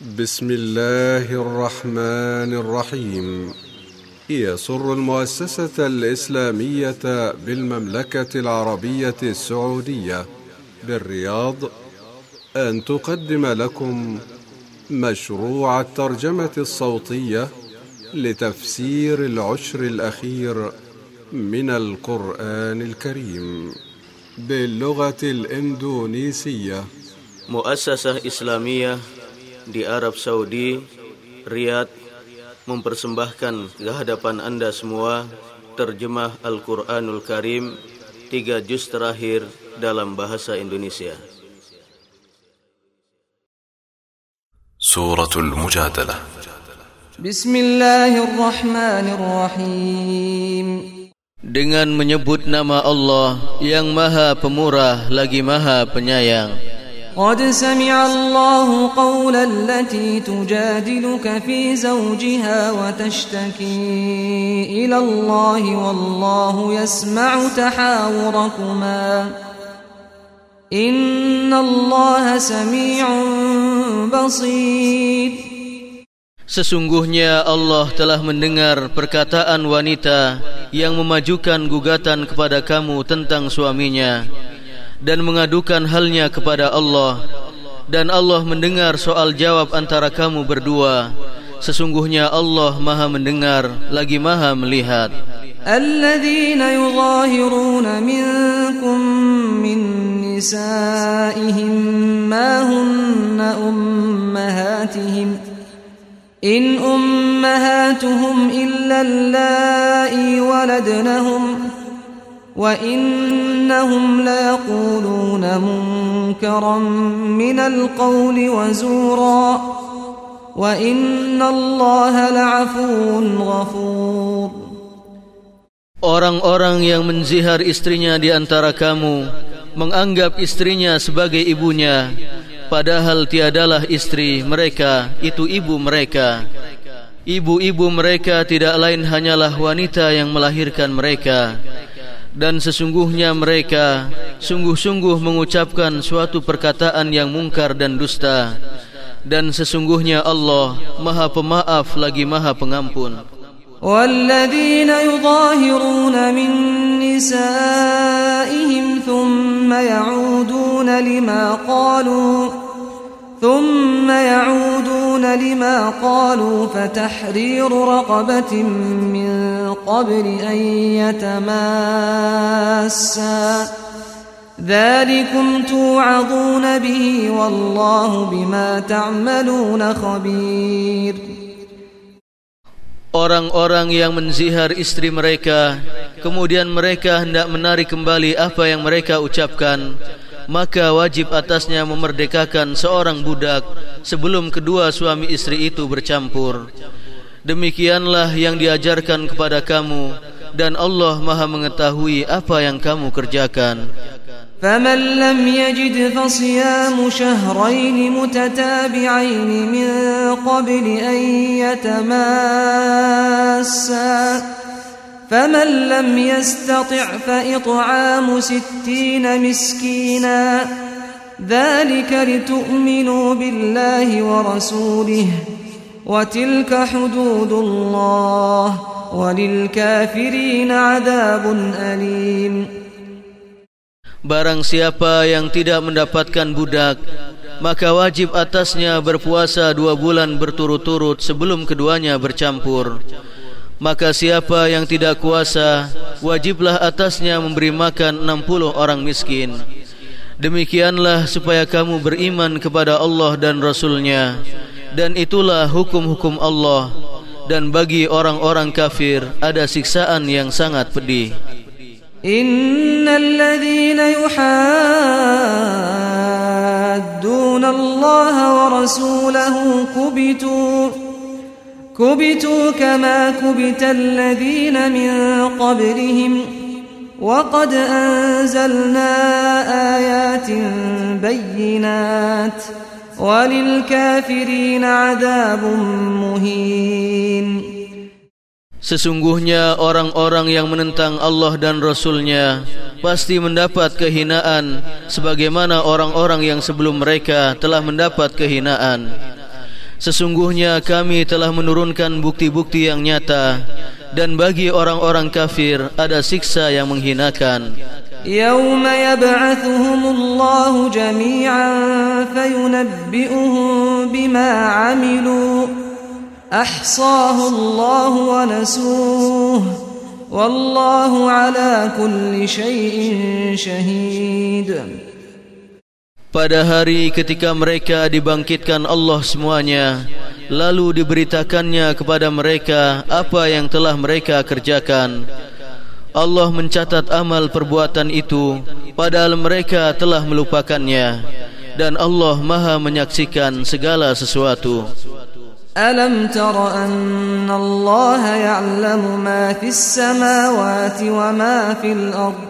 بسم الله الرحمن الرحيم. يسر المؤسسة الإسلامية بالمملكة العربية السعودية بالرياض أن تقدم لكم مشروع الترجمة الصوتية لتفسير العشر الأخير من القرآن الكريم باللغة الإندونيسية. Muassasah Islamiyah di Arab Saudi, Riyadh, mempersembahkan kehadapan anda semua terjemah Al-Quranul Karim, tiga juz terakhir dalam bahasa Indonesia. Surah Al-Mujadalah Bismillahirrahmanirrahim. Dengan menyebut nama Allah yang maha pemurah lagi maha penyayang. قد سمع الله قول التي تجادلك في زوجها وتشتكي إلى الله والله يسمع تحاوركما إن الله سميع بصير Sesungguhnya Allah telah mendengar perkataan wanita yang memajukan gugatan kepada kamu tentang suaminya dan mengadukan halnya kepada Allah dan Allah mendengar soal jawab antara kamu berdua sesungguhnya Allah Maha mendengar lagi Maha melihat الذين يظاهرون منكم من نسائهم ما هن أمهاتهم إن أمهاتهم إلا اللائي ولدنهم وإنهم ليقولون منكرا من القول وزورا وإن الله لعفو غفور Orang-orang yang menzihar istrinya di antara kamu menganggap istrinya sebagai ibunya padahal tiadalah istri mereka itu ibu mereka Ibu-ibu mereka tidak lain hanyalah wanita yang melahirkan mereka dan sesungguhnya mereka sungguh-sungguh mengucapkan suatu perkataan yang mungkar dan dusta dan sesungguhnya Allah Maha Pemaaf lagi Maha Pengampun والذين يظاهرون من نسائهم ثم يعودون لما قالوا ثم يعودون لما قالوا فتحرير رقبة من قبل أن يتماسا ذلكم توعظون به والله بما تعملون خبير Orang-orang yang menzihar istri mereka Kemudian mereka hendak menarik kembali apa yang mereka ucapkan Maka wajib atasnya memerdekakan seorang budak Sebelum kedua suami istri itu bercampur Demikianlah yang diajarkan kepada kamu Dan Allah maha mengetahui apa yang kamu kerjakan فمن لم يجد فصيام شهرين متتابعين من قبل أن يتماسا فمن لم يستطع فإطعام ستين مسكينا ذلك لتؤمنوا بالله ورسوله وتلك حدود الله وللكافرين عذاب أليم Barang siapa yang tidak mendapatkan budak Maka wajib atasnya berpuasa dua bulan berturut-turut sebelum keduanya bercampur Maka siapa yang tidak kuasa Wajiblah atasnya memberi makan 60 orang miskin. Demikianlah supaya kamu beriman kepada Allah dan Rasulnya. Dan itulah hukum-hukum Allah. Dan bagi orang-orang kafir ada siksaan yang sangat pedih. Innalladhina yuhaddunallaha wa rasulahu kubitu. كبتوا كما كبت الذين من قبلهم وقد أنزلنا آيات بينات وللكافرين عذاب مهين Sesungguhnya orang-orang yang menentang Allah dan Rasulnya pasti mendapat kehinaan sebagaimana orang-orang yang sebelum mereka telah mendapat kehinaan. Sesungguhnya kami telah menurunkan bukti-bukti yang nyata dan bagi orang-orang kafir ada siksa yang menghinakan. يوم يبعثهم الله جميعا فينبئهم بما عملوا أحصاه الله ونسوه والله على كل شيء شهيد pada hari ketika mereka dibangkitkan Allah semuanya Lalu diberitakannya kepada mereka apa yang telah mereka kerjakan. Allah mencatat amal perbuatan itu Padahal mereka telah melupakannya. Dan Allah maha menyaksikan segala sesuatu. Alam tara anna Allah ya'lamu ma fis samawati wa ma fil ardu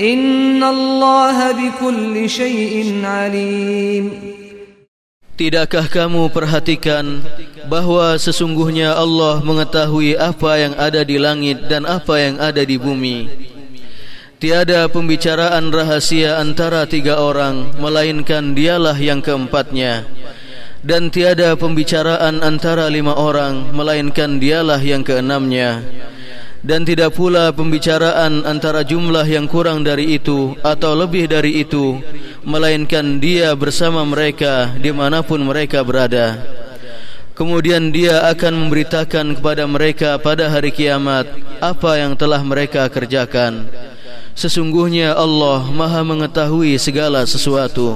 إن الله بكل شيء عليم Tidakkah kamu perhatikan bahawa sesungguhnya Allah mengetahui apa yang ada di langit dan apa yang ada di bumi? Tiada pembicaraan rahasia antara tiga orang melainkan dialah yang keempatnya. Dan tiada pembicaraan antara lima orang melainkan dialah yang keenamnya dan tidak pula pembicaraan antara jumlah yang kurang dari itu atau lebih dari itu melainkan dia bersama mereka dimanapun mereka berada. Kemudian dia akan memberitakan kepada mereka pada hari kiamat apa yang telah mereka kerjakan. Sesungguhnya Allah maha mengetahui segala sesuatu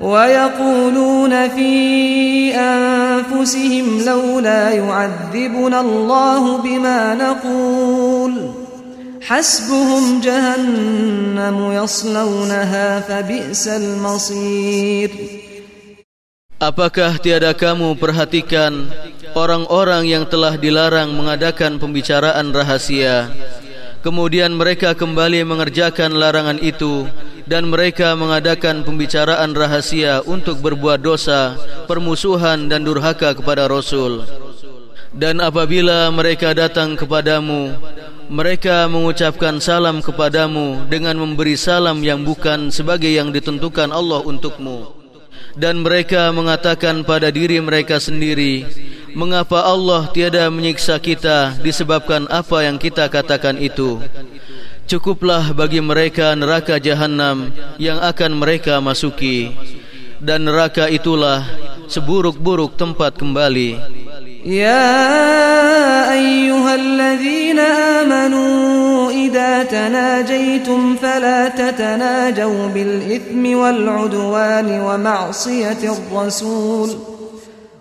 ويقولون في أنفسهم لولا يعذبنا الله بما نقول حسبهم جهنم يصلونها فبئس المصير Apakah tiada kamu perhatikan orang-orang yang telah dilarang mengadakan pembicaraan rahasia Kemudian mereka kembali mengerjakan larangan itu dan mereka mengadakan pembicaraan rahasia untuk berbuat dosa, permusuhan dan durhaka kepada Rasul. Dan apabila mereka datang kepadamu, mereka mengucapkan salam kepadamu dengan memberi salam yang bukan sebagai yang ditentukan Allah untukmu. Dan mereka mengatakan pada diri mereka sendiri, mengapa Allah tiada menyiksa kita disebabkan apa yang kita katakan itu? Cukuplah bagi mereka neraka jahanam yang akan mereka masuki. Dan neraka itulah seburuk-buruk tempat kembali. Ya ayyuhalladzina amanu idza tanajaytum fala tatanajaw bil ithmi wal udwani wa ma'siyatir rasul.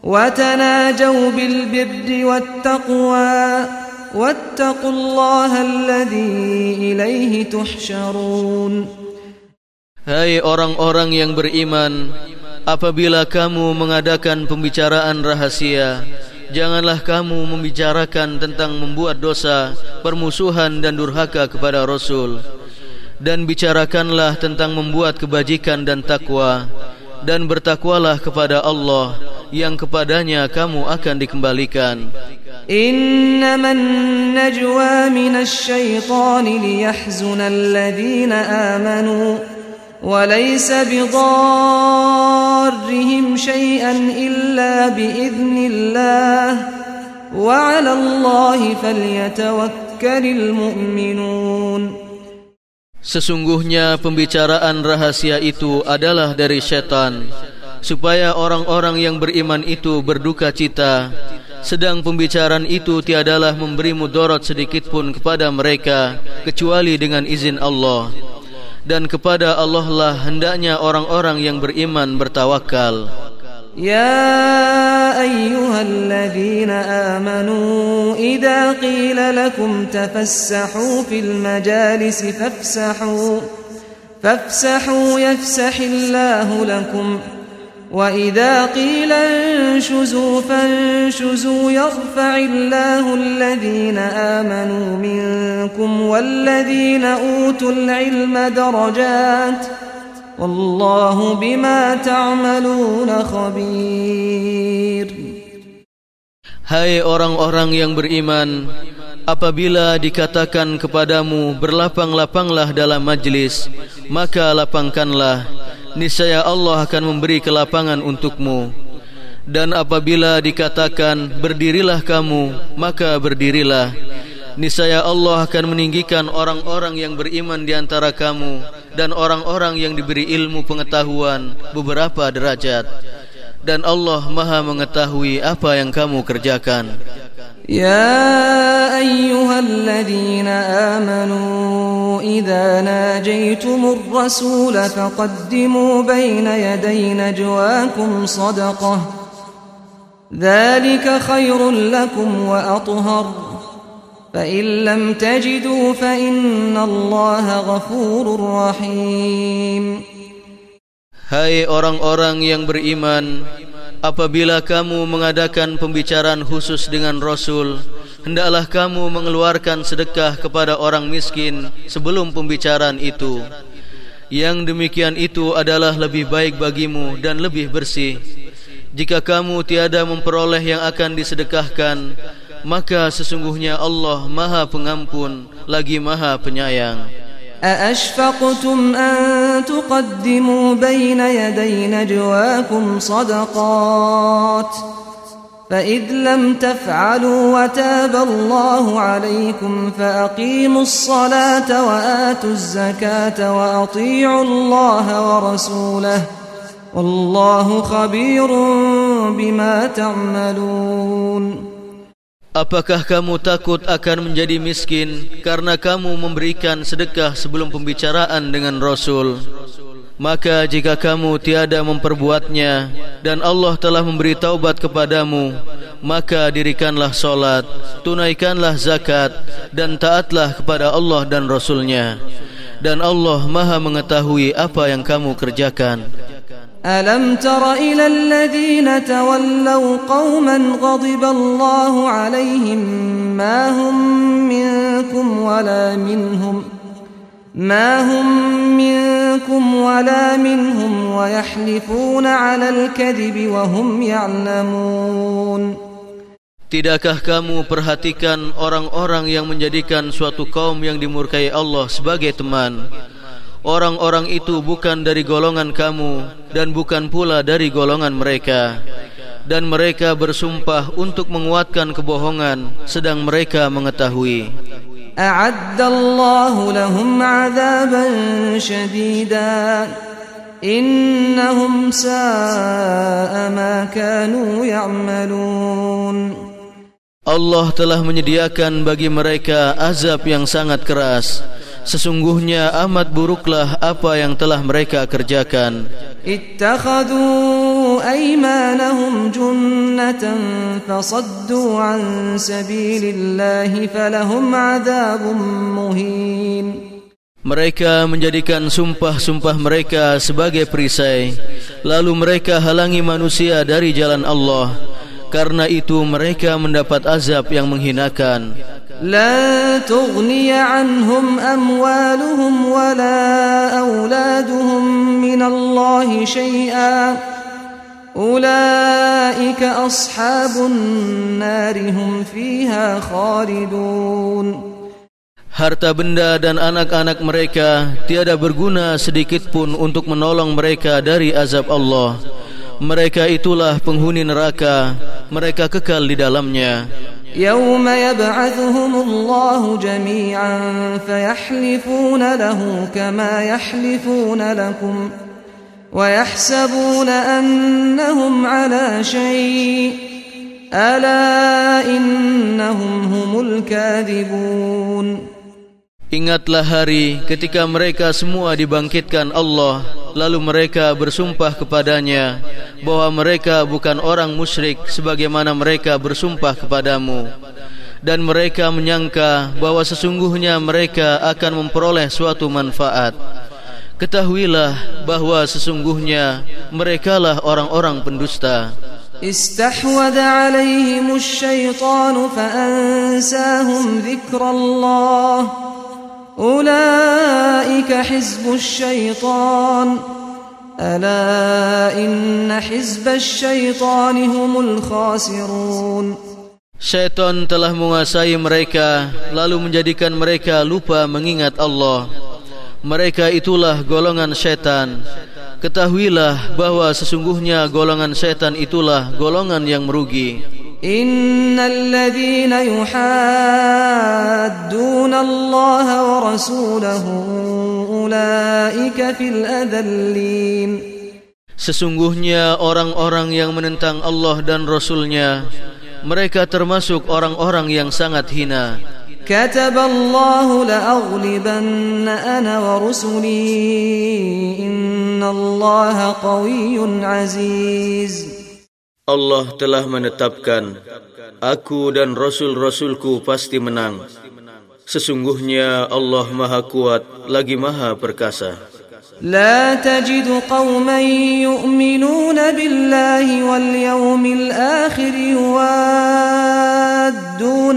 Wa tanajaw bil birri wat taqwa واتقوا الله الذي إليه تحشرون Hai orang-orang yang beriman apabila kamu mengadakan pembicaraan rahasia janganlah kamu membicarakan tentang membuat dosa permusuhan dan durhaka kepada rasul dan bicarakanlah tentang membuat kebajikan dan takwa dan bertakwalah kepada Allah yang kepadanya kamu akan dikembalikan إنما النجوى من الشيطان ليحزن الذين آمنوا وليس بضارهم شيئا إلا بإذن الله وعلى الله فليتوكل المؤمنون Sesungguhnya pembicaraan rahasia itu adalah dari syaitan supaya orang-orang yang beriman itu berduka cita sedang pembicaraan itu tiadalah memberi mudarat sedikit pun kepada mereka kecuali dengan izin Allah dan kepada Allah lah hendaknya orang-orang yang beriman bertawakal. يا أيها الذين آمنوا إذا قيل لكم تفسحوا في المجالس فافسحوا فافسحوا يفسح الله لكم وإذا قيل انشزوا فانشزوا يرفع الله الذين آمنوا منكم والذين أوتوا العلم درجات والله بما تعملون خبير Hai orang-orang yang beriman Apabila dikatakan kepadamu berlapang-lapanglah dalam majlis Maka lapangkanlah niscaya Allah akan memberi kelapangan untukmu. Dan apabila dikatakan berdirilah kamu maka berdirilah. Niscaya Allah akan meninggikan orang-orang yang beriman di antara kamu dan orang-orang yang diberi ilmu pengetahuan beberapa derajat. Dan Allah Maha mengetahui apa yang kamu kerjakan. Ya ayyuhalladzina amanu. إذا ناجيتم الرسول فقدموا بين يدي نجواكم صدقة. ذلك خير لكم وأطهر. فإن لم تجدوا فإن الله غفور رحيم. Hai orang-orang yang beriman Apabila kamu mengadakan pembicaraan khusus dengan Rasul, hendaklah kamu mengeluarkan sedekah kepada orang miskin sebelum pembicaraan itu. Yang demikian itu adalah lebih baik bagimu dan lebih bersih. Jika kamu tiada memperoleh yang akan disedekahkan, maka sesungguhnya Allah Maha Pengampun lagi Maha Penyayang. أأشفقتم أن تقدموا بين يدي نجواكم صدقات فإذ لم تفعلوا وتاب الله عليكم فأقيموا الصلاة وآتوا الزكاة وأطيعوا الله ورسوله والله خبير بما تعملون Apakah kamu takut akan menjadi miskin karena kamu memberikan sedekah sebelum pembicaraan dengan Rasul? Maka jika kamu tiada memperbuatnya dan Allah telah memberi taubat kepadamu, maka dirikanlah solat, tunaikanlah zakat dan taatlah kepada Allah dan Rasulnya. Dan Allah maha mengetahui apa yang kamu kerjakan. ألم تر إلى الذين تولوا قوما غضب الله عليهم ما هم منكم ولا منهم ما هم منكم ولا منهم ويحلفون على الكذب وهم يعلمون Tidakkah kamu perhatikan orang-orang yang menjadikan suatu kaum yang dimurkai Allah sebagai teman Orang-orang itu bukan dari golongan kamu dan bukan pula dari golongan mereka dan mereka bersumpah untuk menguatkan kebohongan sedang mereka mengetahui A'addallahu lahum 'adaban shadida innahum sa'a ma kanu ya'malun Allah telah menyediakan bagi mereka azab yang sangat keras. Sesungguhnya amat buruklah apa yang telah mereka kerjakan. Ittakhadhu aymanahum junnatan fasaddu an sabilillahi falahum adabun muhin. Mereka menjadikan sumpah-sumpah mereka sebagai perisai Lalu mereka halangi manusia dari jalan Allah Karena itu mereka mendapat azab yang menghinakan لا تغني عنهم أموالهم ولا أولادهم من الله شيئا أولئك أصحاب النار هم فيها خالدون Harta benda dan anak-anak mereka tiada berguna sedikit pun untuk menolong mereka dari azab Allah. Mereka itulah penghuni neraka, mereka kekal di dalamnya. يوم يبعثهم الله جميعا فيحلفون له كما يحلفون لكم ويحسبون أنهم على شيء ألا إنهم هم الكاذبون Ingatlah hari ketika mereka semua dibangkitkan Allah Lalu mereka bersumpah kepadanya Bahawa mereka bukan orang musyrik Sebagaimana mereka bersumpah kepadamu Dan mereka menyangka bahawa sesungguhnya mereka akan memperoleh suatu manfaat Ketahuilah bahawa sesungguhnya merekalah orang-orang pendusta استحوذ عليهم الشيطان فأنساهم ذكر الله أولئك حزب الشيطان ألا إن حزب الشيطان هم الخاسرون Syaitan telah menguasai mereka lalu menjadikan mereka lupa mengingat Allah. Mereka itulah golongan syaitan. Ketahuilah bahawa sesungguhnya golongan syaitan itulah golongan yang merugi. Innal yuhadduna Allah wa rasulahu ulaika fil adallin. Sesungguhnya orang-orang yang menentang Allah dan Rasulnya mereka termasuk orang-orang yang sangat hina. كتب الله لأغلبن أنا ورسلي إن الله قوي عزيز Allah telah menetapkan aku dan rasul-rasulku pasti menang. Sesungguhnya Allah Maha Kuat lagi Maha Perkasa. لا تجد قوما يؤمنون بالله واليوم الآخر يوادون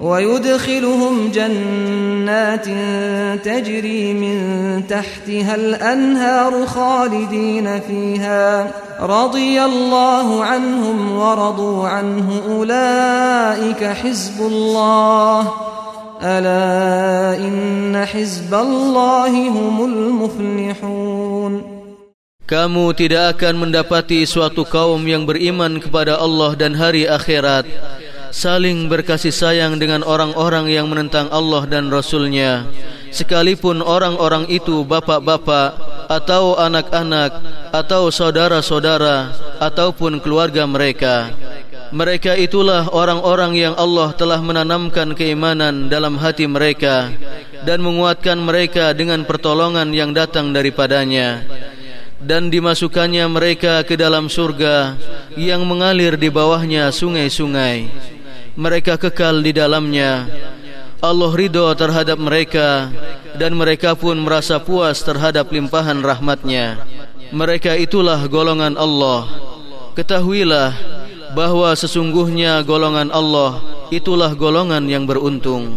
ويدخلهم جنات تجري من تحتها الأنهار خالدين فيها. رضي الله عنهم ورضوا عنه أولئك حزب الله. ألا إن حزب الله هم المفلحون. Kamu tidak akan mendapati suatu kaum yang beriman kepada Allah dan hari akhirat. Saling berkasih sayang dengan orang-orang yang menentang Allah dan Rasulnya. Sekalipun orang-orang itu bapak-bapak Atau anak-anak Atau saudara-saudara Ataupun keluarga mereka. Mereka itulah orang-orang yang Allah telah menanamkan keimanan dalam hati mereka dan menguatkan mereka dengan pertolongan yang datang daripadanya. Dan dimasukkannya mereka ke dalam surga yang mengalir di bawahnya sungai-sungai mereka kekal di dalamnya. Allah ridho terhadap mereka dan mereka pun merasa puas terhadap limpahan rahmatnya. Mereka itulah golongan Allah. Ketahuilah bahawa sesungguhnya golongan Allah itulah golongan yang beruntung.